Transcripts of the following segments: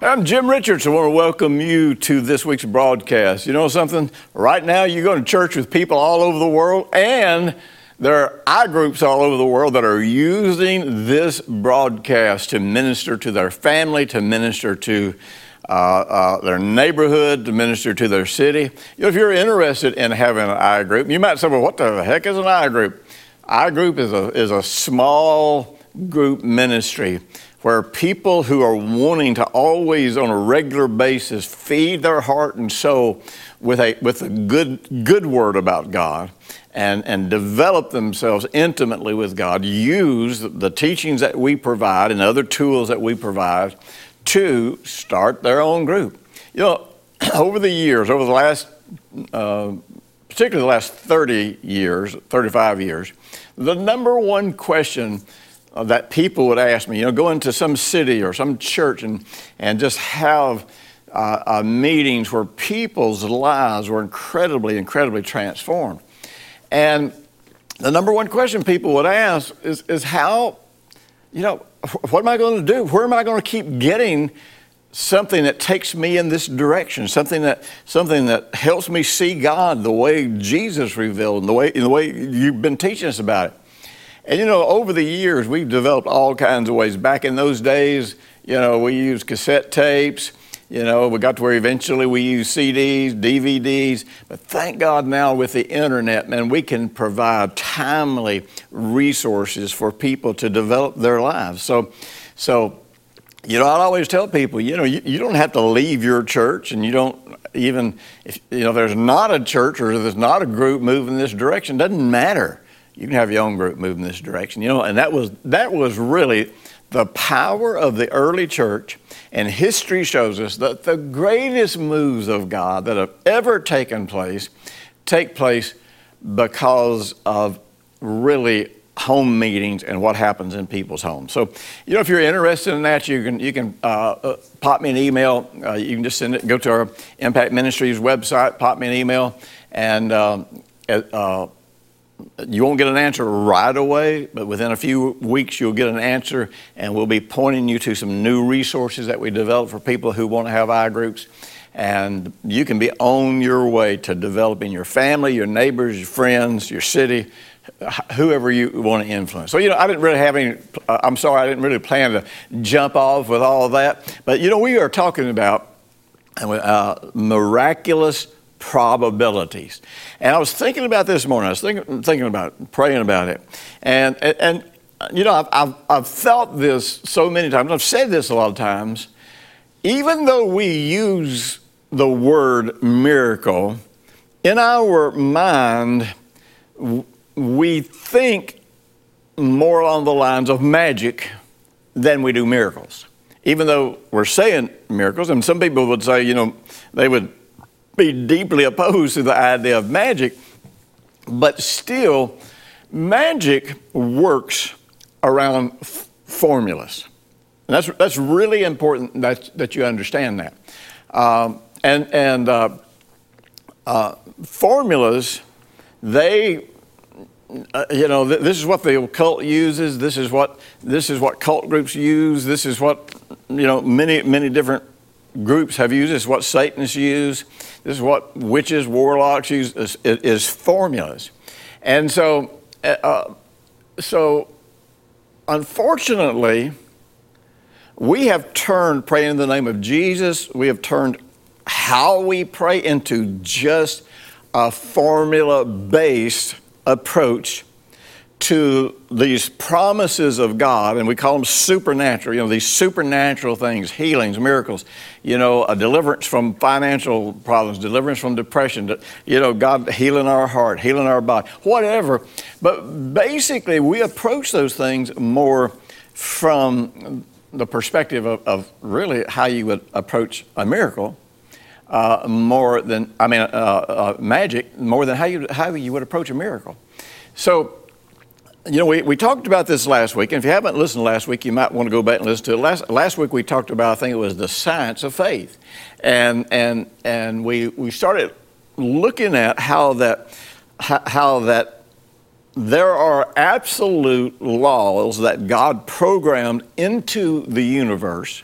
I'm Jim Richards. I want to welcome you to this week's broadcast. You know something? Right now, you're going to church with people all over the world, and there are I groups all over the world that are using this broadcast to minister to their family, to minister to uh, uh, their neighborhood, to minister to their city. You know, if you're interested in having an I group, you might say, well, what the heck is an I group? I group is a, is a small group ministry where people who are wanting to always on a regular basis feed their heart and soul with a, with a good, good word about God and, and develop themselves intimately with God, use the teachings that we provide and other tools that we provide to start their own group. You know, over the years, over the last, uh, particularly the last 30 years, 35 years, the number one question uh, that people would ask me, you know, go into some city or some church and, and just have uh, uh, meetings where people's lives were incredibly, incredibly transformed. And the number one question people would ask is, is how, you know, what am I going to do? Where am I going to keep getting something that takes me in this direction, something that, something that helps me see God the way Jesus revealed, and the way, in the way you've been teaching us about it? And you know, over the years, we've developed all kinds of ways. Back in those days, you know, we used cassette tapes. You know, we got to where eventually we use CDs, DVDs, but thank God now with the internet, man, we can provide timely resources for people to develop their lives. So, so you know, I always tell people, you know, you, you don't have to leave your church, and you don't even, if, you know, there's not a church or there's not a group moving this direction, doesn't matter you can have your own group move in this direction. You know, and that was that was really the power of the early church. And history shows us that the greatest moves of God that have ever taken place take place because of really home meetings and what happens in people's homes. So, you know, if you're interested in that, you can you can uh, uh, pop me an email. Uh, you can just send it. Go to our Impact Ministries website, pop me an email, and um, uh, you won't get an answer right away, but within a few weeks you'll get an answer, and we'll be pointing you to some new resources that we develop for people who want to have I groups. And you can be on your way to developing your family, your neighbors, your friends, your city, whoever you want to influence. So, you know, I didn't really have any, uh, I'm sorry, I didn't really plan to jump off with all of that. But, you know, we are talking about uh, miraculous probabilities. And I was thinking about this morning. I was thinking, thinking about it, praying about it. And, and, and you know, I've, I've, I've felt this so many times. I've said this a lot of times. Even though we use the word miracle, in our mind, we think more along the lines of magic than we do miracles. Even though we're saying miracles, and some people would say, you know, they would be deeply opposed to the idea of magic, but still, magic works around f- formulas. And that's, that's really important that, that you understand that. Um, and and uh, uh, formulas, they, uh, you know, th- this is what the occult uses. This is what this is what cult groups use. This is what you know many many different groups have used. This is what Satanists use. This is what witches, warlocks use, is, is formulas. And so, uh, uh, so unfortunately, we have turned praying in the name of Jesus, we have turned how we pray into just a formula based approach to these promises of God, and we call them supernatural, you know, these supernatural things, healings, miracles, you know, a deliverance from financial problems, deliverance from depression, you know, God healing our heart, healing our body, whatever. But basically, we approach those things more from the perspective of, of really how you would approach a miracle. uh, more than, I mean, uh, uh, magic more than how you, how you would approach a miracle. So, you know, we, we talked about this last week, and if you haven't listened last week, you might want to go back and listen to it. Last, last week we talked about, I think it was the science of faith. And, and, and we, we started looking at how that, how that there are absolute laws that God programmed into the universe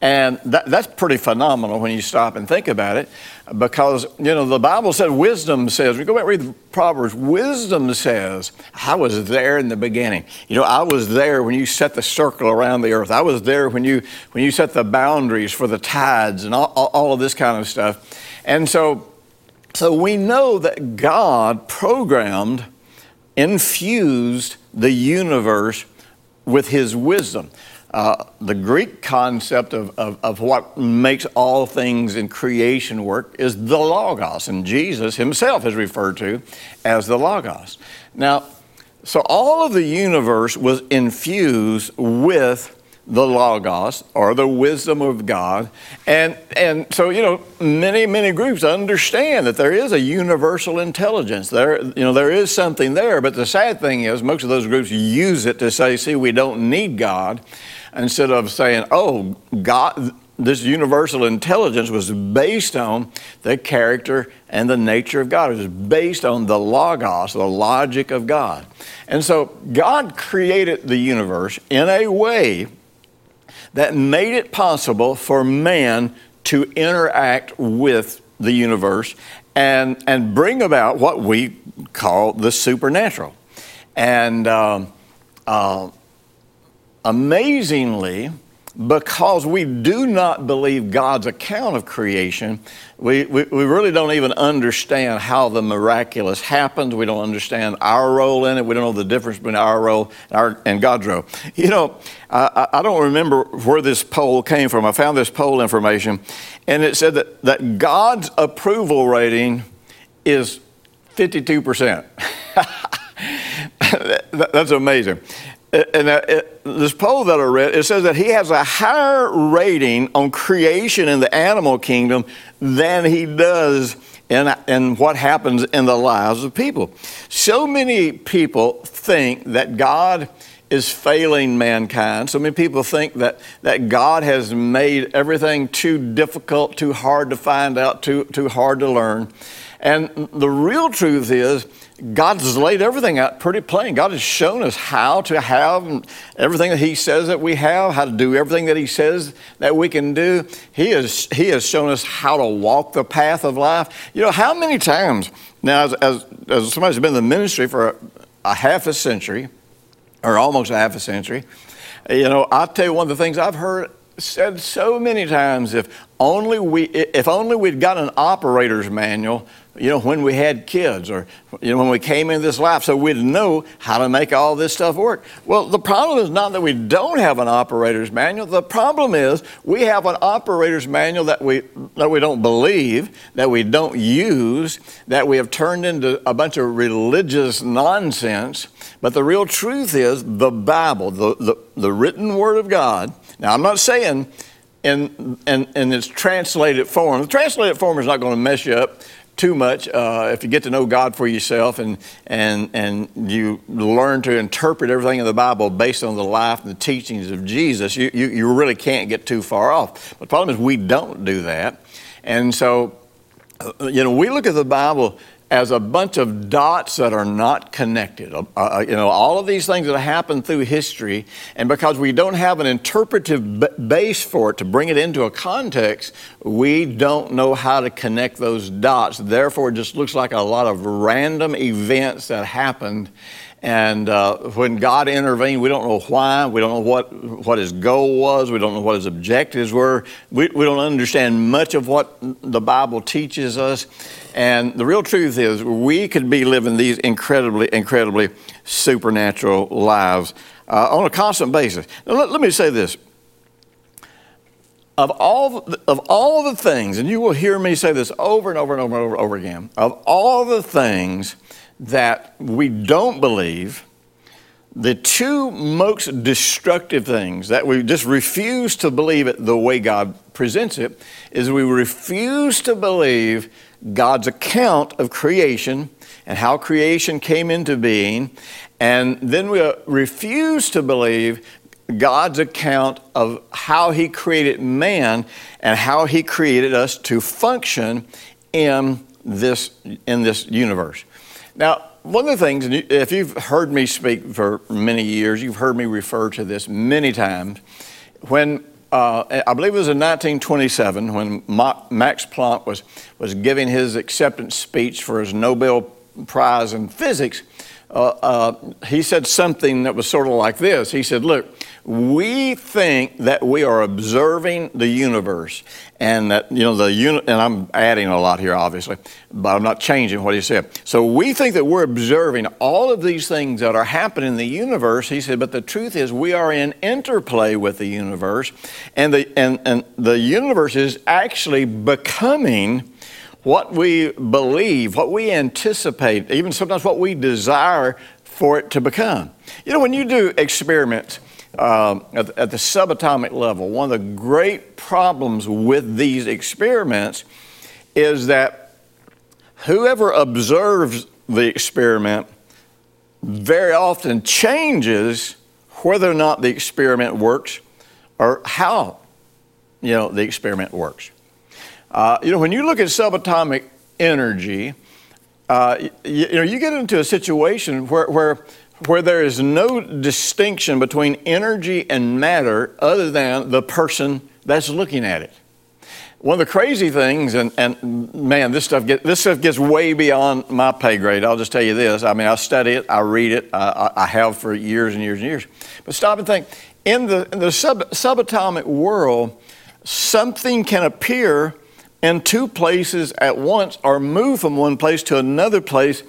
and that, that's pretty phenomenal when you stop and think about it because, you know, the Bible says, wisdom says, we go back and read the Proverbs, wisdom says, I was there in the beginning. You know, I was there when you set the circle around the earth. I was there when you, when you set the boundaries for the tides and all, all of this kind of stuff. And so, so we know that God programmed, infused the universe with his wisdom. Uh, the Greek concept of, of, of, what makes all things in creation work is the Logos, and Jesus himself is referred to as the Logos. Now, so all of the universe was infused with the Logos or the wisdom of God. And, and so, you know, many, many groups understand that there is a universal intelligence. There, you know, there is something there. But the sad thing is, most of those groups use it to say, see, we don't need God instead of saying, oh, God, this universal intelligence was based on the character and the nature of God. It was based on the logos, the logic of God. And so God created the universe in a way that made it possible for man to interact with the universe and, and bring about what we call the supernatural. And um, uh, Amazingly, because we do not believe God's account of creation, we, we, we, really don't even understand how the miraculous happens. We don't understand our role in it. We don't know the difference between our role and, our, and God's role. You know, I, I don't remember where this poll came from. I found this poll information, and it said that, that God's approval rating is 52%. That's amazing and uh, this poll that I read, it says that he has a higher rating on creation in the animal kingdom than he does in, in what happens in the lives of people. So many people think that God is failing mankind. So many people think that, that God has made everything too difficult, too hard to find out, too, too hard to learn. And the real truth is, God's laid everything out pretty plain. God has shown us how to have everything that He says that we have, how to do everything that He says that we can do. He has, he has shown us how to walk the path of life. You know, how many times, now, as, as, as somebody who's been in the ministry for a, a half a century, or almost a half a century, you know, I'll tell you one of the things I've heard said so many times if only we if only we'd got an operator's manual you know, when we had kids or, you know, when we came into this life so we'd know how to make all this stuff work. Well, the problem is not that we don't have an operator's manual. The problem is we have an operator's manual that we, that we don't believe, that we don't use, that we have turned into a bunch of religious nonsense. But the real truth is the Bible, the, the, the written Word of God. Now, I'm not saying in, in, in its translated form. The translated form is not going to mess you up too much. Uh, if you get to know God for yourself and, and, and you learn to interpret everything in the Bible based on the life and the teachings of Jesus, you, you, you really can't get too far off. But the problem is we don't do that. And so, uh, you know, we look at the Bible as a bunch of dots that are not connected. Uh, uh, you know, all of these things that happen through history, and because we don't have an interpretive b- base for it to bring it into a context, we don't know how to connect those dots. Therefore, it just looks like a lot of random events that happened and uh, when God intervened, we don't know why. We don't know what, what his goal was. We don't know what his objectives were. We, we don't understand much of what the Bible teaches us. And the real truth is, we could be living these incredibly, incredibly supernatural lives uh, on a constant basis. Now, let, let me say this. Of all, of all the things, and you will hear me say this over and over and over and over, over again, of all the things that we don't believe, the two most destructive things that we just refuse to believe it the way God presents it is we refuse to believe God's account of creation and how creation came into being, and then we uh, refuse to believe God's account of how He created man and how He created us to function in this, in this universe. Now, one of the things, if you've heard me speak for many years, you've heard me refer to this many times. When uh, I believe it was in 1927 when Max Planck was, was giving his acceptance speech for his Nobel Prize in Physics, uh, uh, he said something that was sort of like this. He said, Look, we think that we are observing the universe and that, you know, the uni- and I'm adding a lot here, obviously, but I'm not changing what he said. So we think that we're observing all of these things that are happening in the universe. He said, but the truth is we are in interplay with the universe and the, and, and the universe is actually becoming what we believe, what we anticipate, even sometimes what we desire for it to become. You know, when you do experiments um, at, at, the subatomic level, one of the great problems with these experiments is that whoever observes the experiment very often changes whether or not the experiment works or how you know the experiment works. Uh, you know, when you look at subatomic energy, uh, you, you, know, you get into a situation where, where, where there is no distinction between energy and matter other than the person that's looking at it. One of the crazy things, and, and man, this stuff, get, this stuff gets way beyond my pay grade. I'll just tell you this. I mean, I study it, I read it, I, I have for years and years and years. But stop and think. In the, in the sub, subatomic world, something can appear in two places at once or move from one place to another place,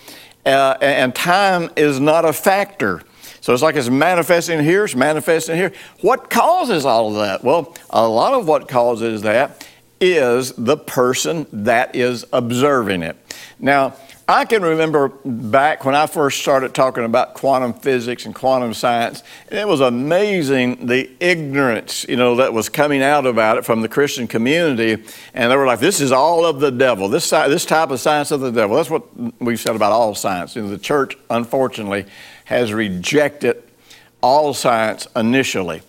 uh, and time is not a factor. So it's like it's manifesting here, it's manifesting here. What causes all of that? Well, a lot of what causes that is the person that is observing it. Now, I can remember back when I first started talking about quantum physics and quantum science, and it was amazing the ignorance, you know, that was coming out about it from the Christian community. And they were like, this is all of the devil. This, this type of science of the devil. That's what we've said about all science. You know, the church, unfortunately, has rejected all science initially.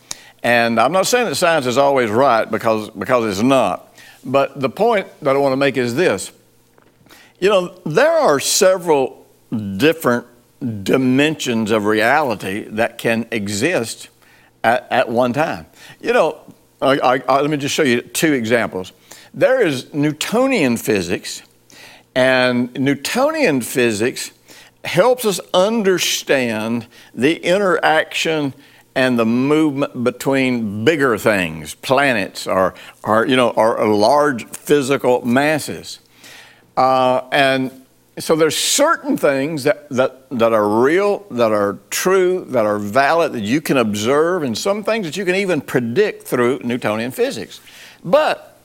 And I'm not saying that science is always right because, because it's not. But the point that I want to make is this you know, there are several different dimensions of reality that can exist at, at one time. You know, I, I, I, let me just show you two examples. There is Newtonian physics, and Newtonian physics helps us understand the interaction and the movement between bigger things, planets, or, or you know, or large physical masses. Uh, and so there's certain things that, that, that are real, that are true, that are valid, that you can observe, and some things that you can even predict through Newtonian physics. But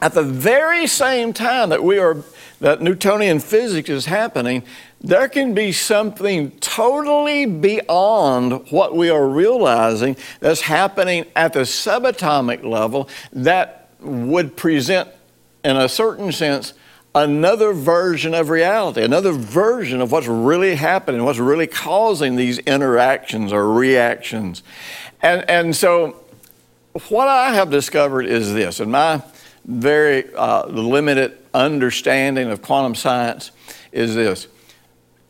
at the very same time that we are that Newtonian physics is happening, there can be something totally beyond what we are realizing that's happening at the subatomic level that would present, in a certain sense, another version of reality, another version of what's really happening, what's really causing these interactions or reactions. And, and so, what I have discovered is this, in my very uh, limited understanding of quantum science, is this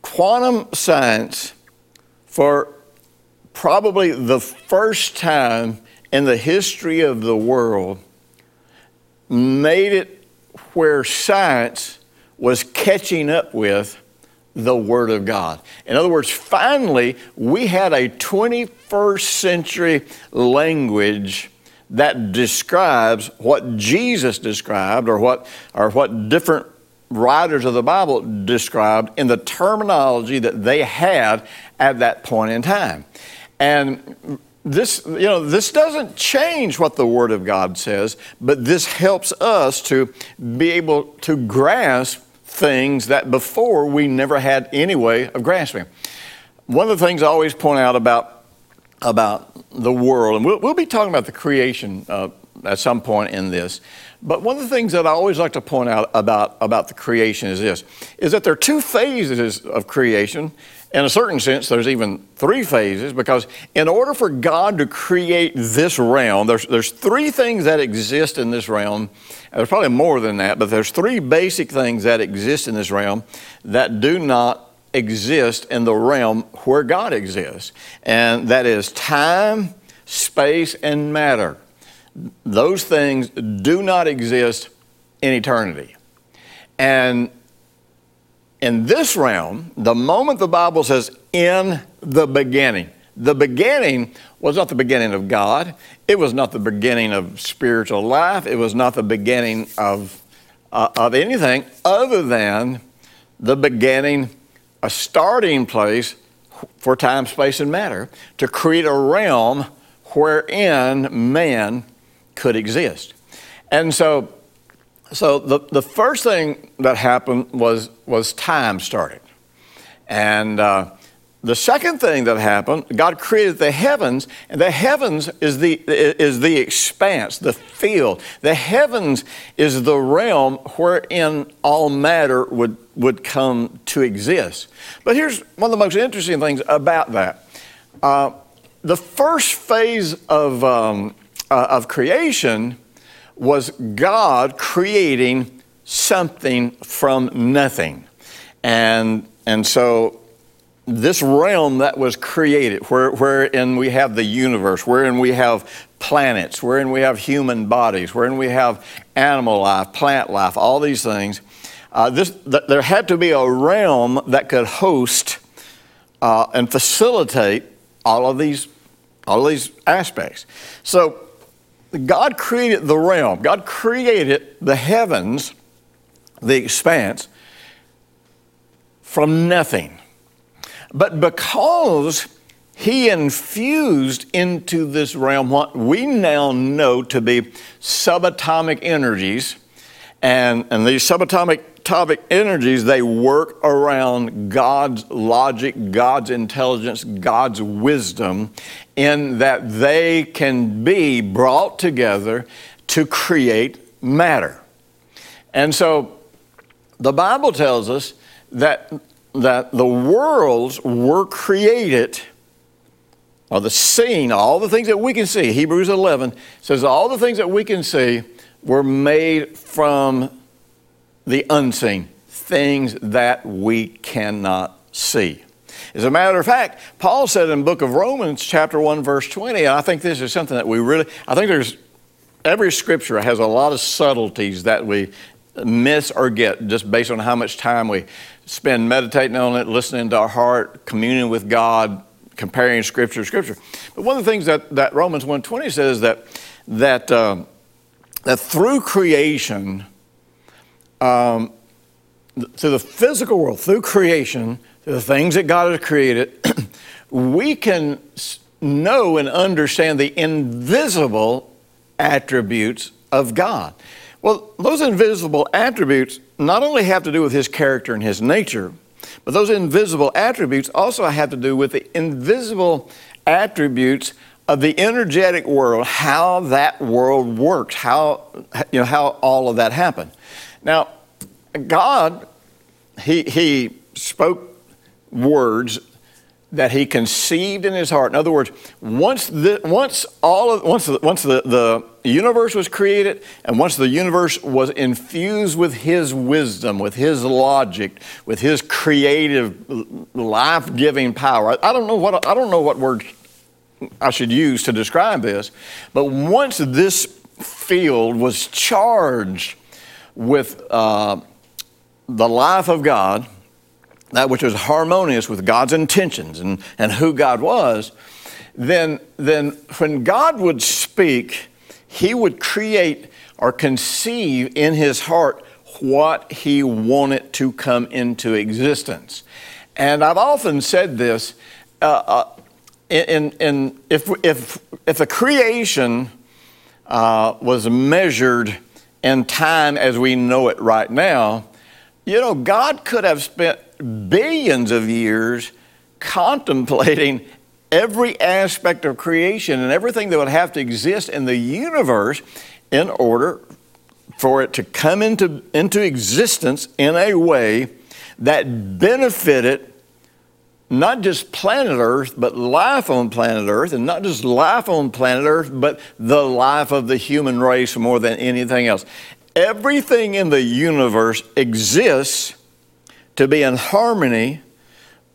quantum science, for probably the first time in the history of the world, made it where science was catching up with the Word of God. In other words, finally, we had a 21st century language that describes what Jesus described or what, or what different writers of the Bible described in the terminology that they had at that point in time. And this, you know, this doesn't change what the Word of God says, but this helps us to be able to grasp things that before we never had any way of grasping. One of the things I always point out about, about the world, and we'll, we'll be talking about the creation uh, at some point in this. But one of the things that I always like to point out about, about the creation is this, is that there are two phases of creation. In a certain sense, there's even three phases because in order for God to create this realm, there's, there's three things that exist in this realm. There's probably more than that, but there's three basic things that exist in this realm that do not exist in the realm where God exists. And that is time, space, and matter. Those things do not exist in eternity. And in this realm, the moment the Bible says in the beginning, the beginning was not the beginning of God. It was not the beginning of spiritual life. It was not the beginning of, uh, of anything other than the beginning, a starting place for time, space, and matter to create a realm wherein man could exist. And so, so the, the first thing that happened was, was time started. And uh, the second thing that happened, God created the heavens, and the heavens is the, is the expanse, the field. The heavens is the realm wherein all matter would, would come to exist. But here's one of the most interesting things about that. Uh, the first phase of, um, uh, of creation was God creating something from nothing. And, and so this realm that was created, where, wherein we have the universe, wherein we have planets, wherein we have human bodies, wherein we have animal life, plant life, all these things, uh, this, th- there had to be a realm that could host uh, and facilitate all of these all these aspects. So God created the realm, God created the heavens, the expanse, from nothing. But because he infused into this realm what we now know to be subatomic energies, and, and these subatomic atomic energies, they work around God's logic, God's intelligence, God's wisdom, in that they can be brought together to create matter. And so the Bible tells us that, that the worlds were created, or the scene, all the things that we can see, Hebrews 11 says all the things that we can see were made from the unseen, things that we cannot see. As a matter of fact, Paul said in the book of Romans, chapter 1, verse 20, and I think this is something that we really, I think there's, every scripture has a lot of subtleties that we miss or get just based on how much time we spend meditating on it, listening to our heart, communing with God, comparing scripture to scripture. But one of the things that, that Romans 1.20 says that, that, uh, that through creation, um, to the physical world, through creation, to the things that God has created, we can know and understand the invisible attributes of God. Well, those invisible attributes not only have to do with His character and His nature, but those invisible attributes also have to do with the invisible attributes of the energetic world, how that world works, how, you know, how all of that happened. Now, God, he, he spoke words that he conceived in his heart. In other words, once the, once all of, once, the, once the, the universe was created and once the universe was infused with his wisdom, with his logic, with his creative, life-giving power. I, I don't know what I don't know what word I should use to describe this, but once this field was charged with uh, the life of God, that which was harmonious with God's intentions and, and who God was, then, then when God would speak, He would create or conceive in His heart what He wanted to come into existence. And I've often said this uh, uh, in, in, if, if, if the creation uh, was measured and time as we know it right now, you know, God could have spent billions of years contemplating every aspect of creation and everything that would have to exist in the universe. in order for it to come into, into existence in a way that benefited not just planet Earth, but life on planet Earth, and not just life on planet Earth, but the life of the human race more than anything else. Everything in the universe exists to be in harmony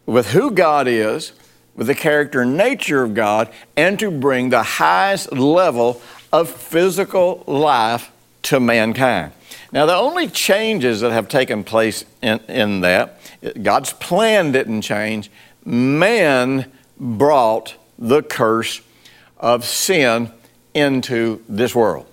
with who God is, with the character and nature of God, and to bring the highest level of physical life to mankind. Now, the only changes that have taken place in, in that, God's plan didn't change. Man brought the curse of sin into this world.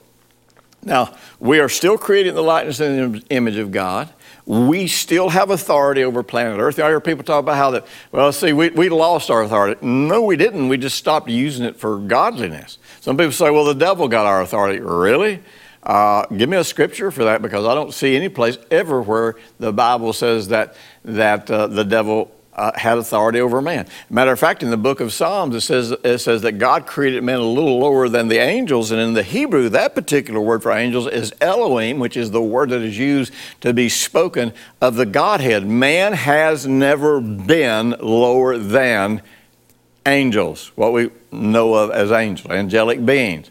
Now, we are still created in the likeness and image of God. We still have authority over planet Earth. I hear people talk about how that, well, see, we, we lost our authority. No, we didn't. We just stopped using it for godliness. Some people say, well, the devil got our authority. Really? Uh, give me a scripture for that because I don't see any place ever where the Bible says that, that uh, the devil uh, had authority over man. Matter of fact, in the book of Psalms, it says, it says that God created man a little lower than the angels. And in the Hebrew, that particular word for angels is Elohim, which is the word that is used to be spoken of the Godhead. Man has never been lower than angels, what we know of as angels, angelic beings.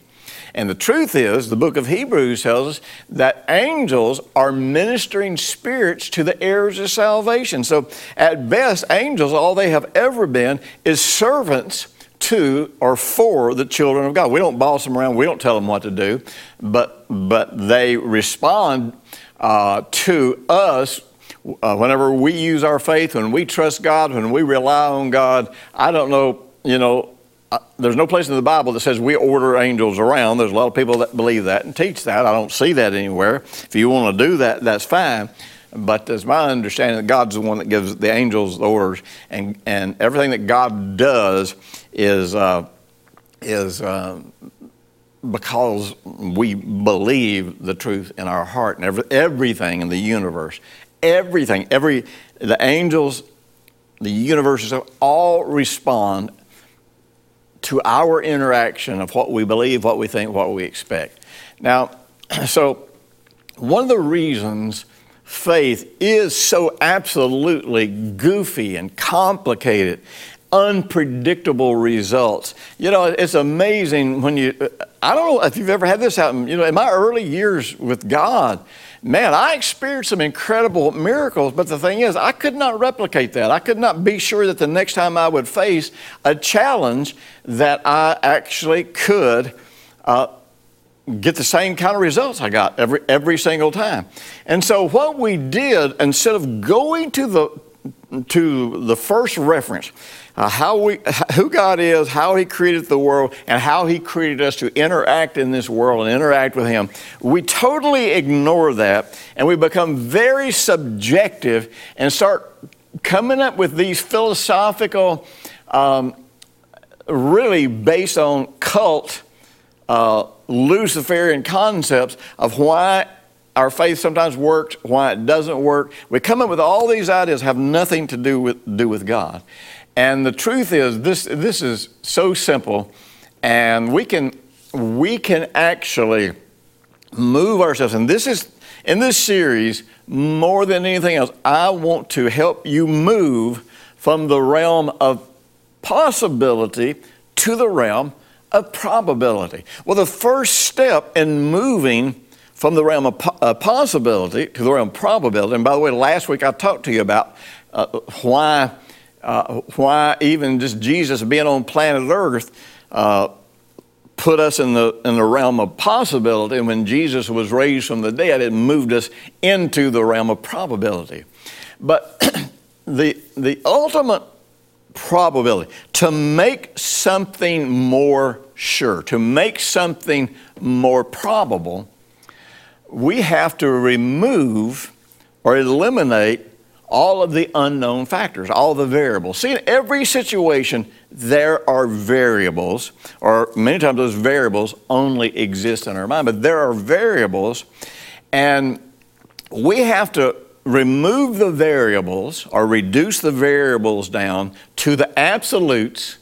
And the truth is, the book of Hebrews tells us that angels are ministering spirits to the heirs of salvation. So, at best, angels, all they have ever been is servants to or for the children of God. We don't boss them around, we don't tell them what to do, but, but they respond uh, to us uh, whenever we use our faith, when we trust God, when we rely on God. I don't know, you know, there's no place in the Bible that says we order angels around. There's a lot of people that believe that and teach that. I don't see that anywhere. If you want to do that, that's fine. But it's my understanding that God's the one that gives the angels the orders, and, and everything that God does is, uh, is uh, because we believe the truth in our heart and every, everything in the universe. Everything, every, the angels, the universes all respond to our interaction of what we believe, what we think, what we expect. Now, so one of the reasons faith is so absolutely goofy and complicated, unpredictable results. You know, it's amazing when you, uh, I don't know if you've ever had this happen. You know, in my early years with God, man, I experienced some incredible miracles, but the thing is, I could not replicate that. I could not be sure that the next time I would face a challenge that I actually could uh, get the same kind of results I got every, every single time. And so what we did, instead of going to the, to the first reference, uh, how we, who God is, how He created the world, and how He created us to interact in this world and interact with Him. We totally ignore that and we become very subjective and start coming up with these philosophical, um, really based on cult, uh, Luciferian concepts of why our faith sometimes works, why it doesn't work. We come up with all these ideas have nothing to do with, do with God. And the truth is, this, this is so simple, and we can, we can actually move ourselves. And this is, in this series, more than anything else, I want to help you move from the realm of possibility to the realm of probability. Well, the first step in moving from the realm of po- uh, possibility to the realm of probability, and by the way, last week I talked to you about uh, why uh, why even just Jesus being on planet Earth uh, put us in the, in the realm of possibility. And when Jesus was raised from the dead, it moved us into the realm of probability. But the, the ultimate probability, to make something more sure, to make something more probable, we have to remove or eliminate all of the unknown factors, all the variables. See, in every situation, there are variables, or many times those variables only exist in our mind, but there are variables, and we have to remove the variables or reduce the variables down to the absolutes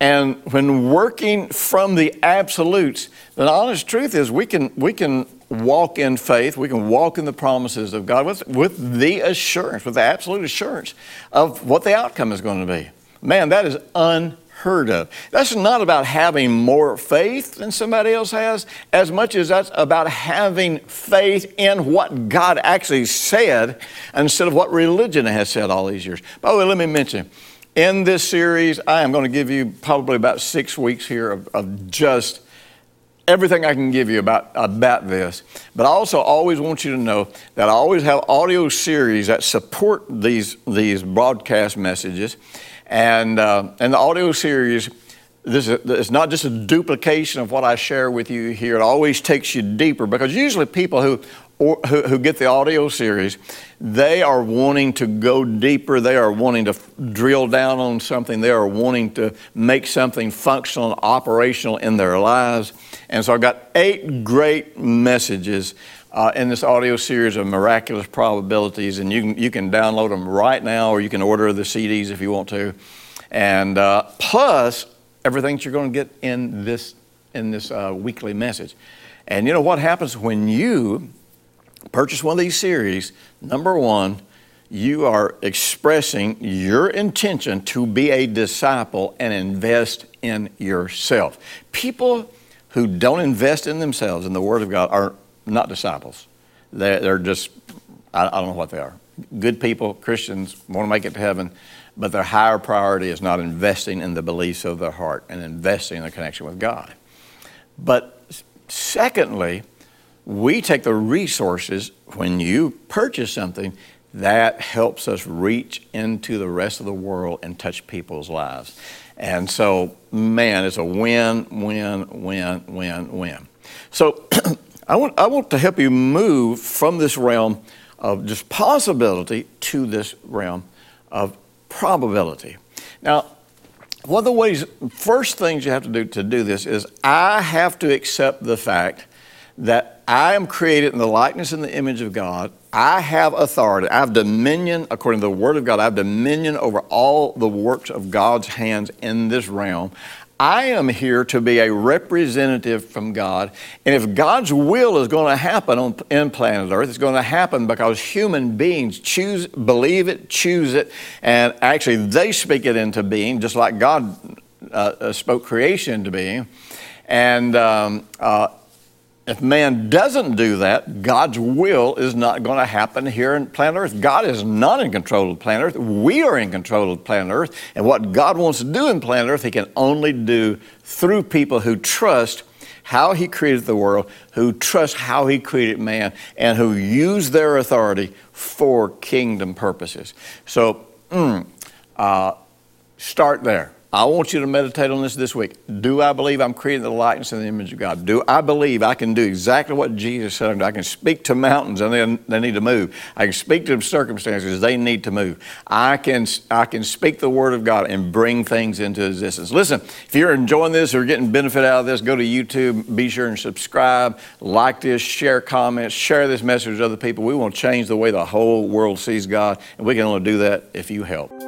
And when working from the absolutes, the honest truth is we can, we can walk in faith, we can walk in the promises of God with, with the assurance, with the absolute assurance of what the outcome is going to be. Man, that is unheard of. That's not about having more faith than somebody else has, as much as that's about having faith in what God actually said instead of what religion has said all these years. By the way, let me mention in this series, I am going to give you probably about six weeks here of, of just everything I can give you about, about this. But I also always want you to know that I always have audio series that support these, these broadcast messages. And, uh, and the audio series, this is it's not just a duplication of what I share with you here. It always takes you deeper because usually people who or, who, who, get the audio series, they are wanting to go deeper. They are wanting to f- drill down on something. They are wanting to make something functional and operational in their lives. And so I've got eight great messages uh, in this audio series of miraculous probabilities, and you can, you can download them right now, or you can order the CDs if you want to. And uh, plus everything that you're going to get in this in this uh, weekly message. And you know what happens when you purchase one of these series, number one, you are expressing your intention to be a disciple and invest in yourself. People who don't invest in themselves in the Word of God are not disciples. They're, they're just, I, I don't know what they are. Good people, Christians, want to make it to heaven, but their higher priority is not investing in the beliefs of their heart and investing in the connection with God. But secondly, we take the resources when you purchase something that helps us reach into the rest of the world and touch people's lives. And so, man, it's a win, win, win, win, win. So, I want, I want to help you move from this realm of just possibility to this realm of probability. Now, one of the ways, first things you have to do to do this is I have to accept the fact that I am created in the likeness and the image of God. I have authority. I have dominion, according to the Word of God, I have dominion over all the works of God's hands in this realm. I am here to be a representative from God. And if God's will is going to happen on, in planet Earth, it's going to happen because human beings choose, believe it, choose it, and actually they speak it into being, just like God uh, uh spoke creation into being. And um, uh, if man doesn't do that, God's will is not going to happen here in planet Earth. God is not in control of planet Earth. We are in control of planet Earth. And what God wants to do in planet Earth, He can only do through people who trust how He created the world, who trust how He created man, and who use their authority for kingdom purposes. So, mm, uh, start there. I want you to meditate on this this week. Do I believe I'm created in the likeness and the image of God? Do I believe I can do exactly what Jesus said? I can speak to mountains and they, they need to move. I can speak to circumstances, they need to move. I can, I can speak the Word of God and bring things into existence. Listen, if you're enjoying this or getting benefit out of this, go to YouTube, be sure and subscribe, like this, share comments, share this message with other people. We want to change the way the whole world sees God, and we can only do that if you help.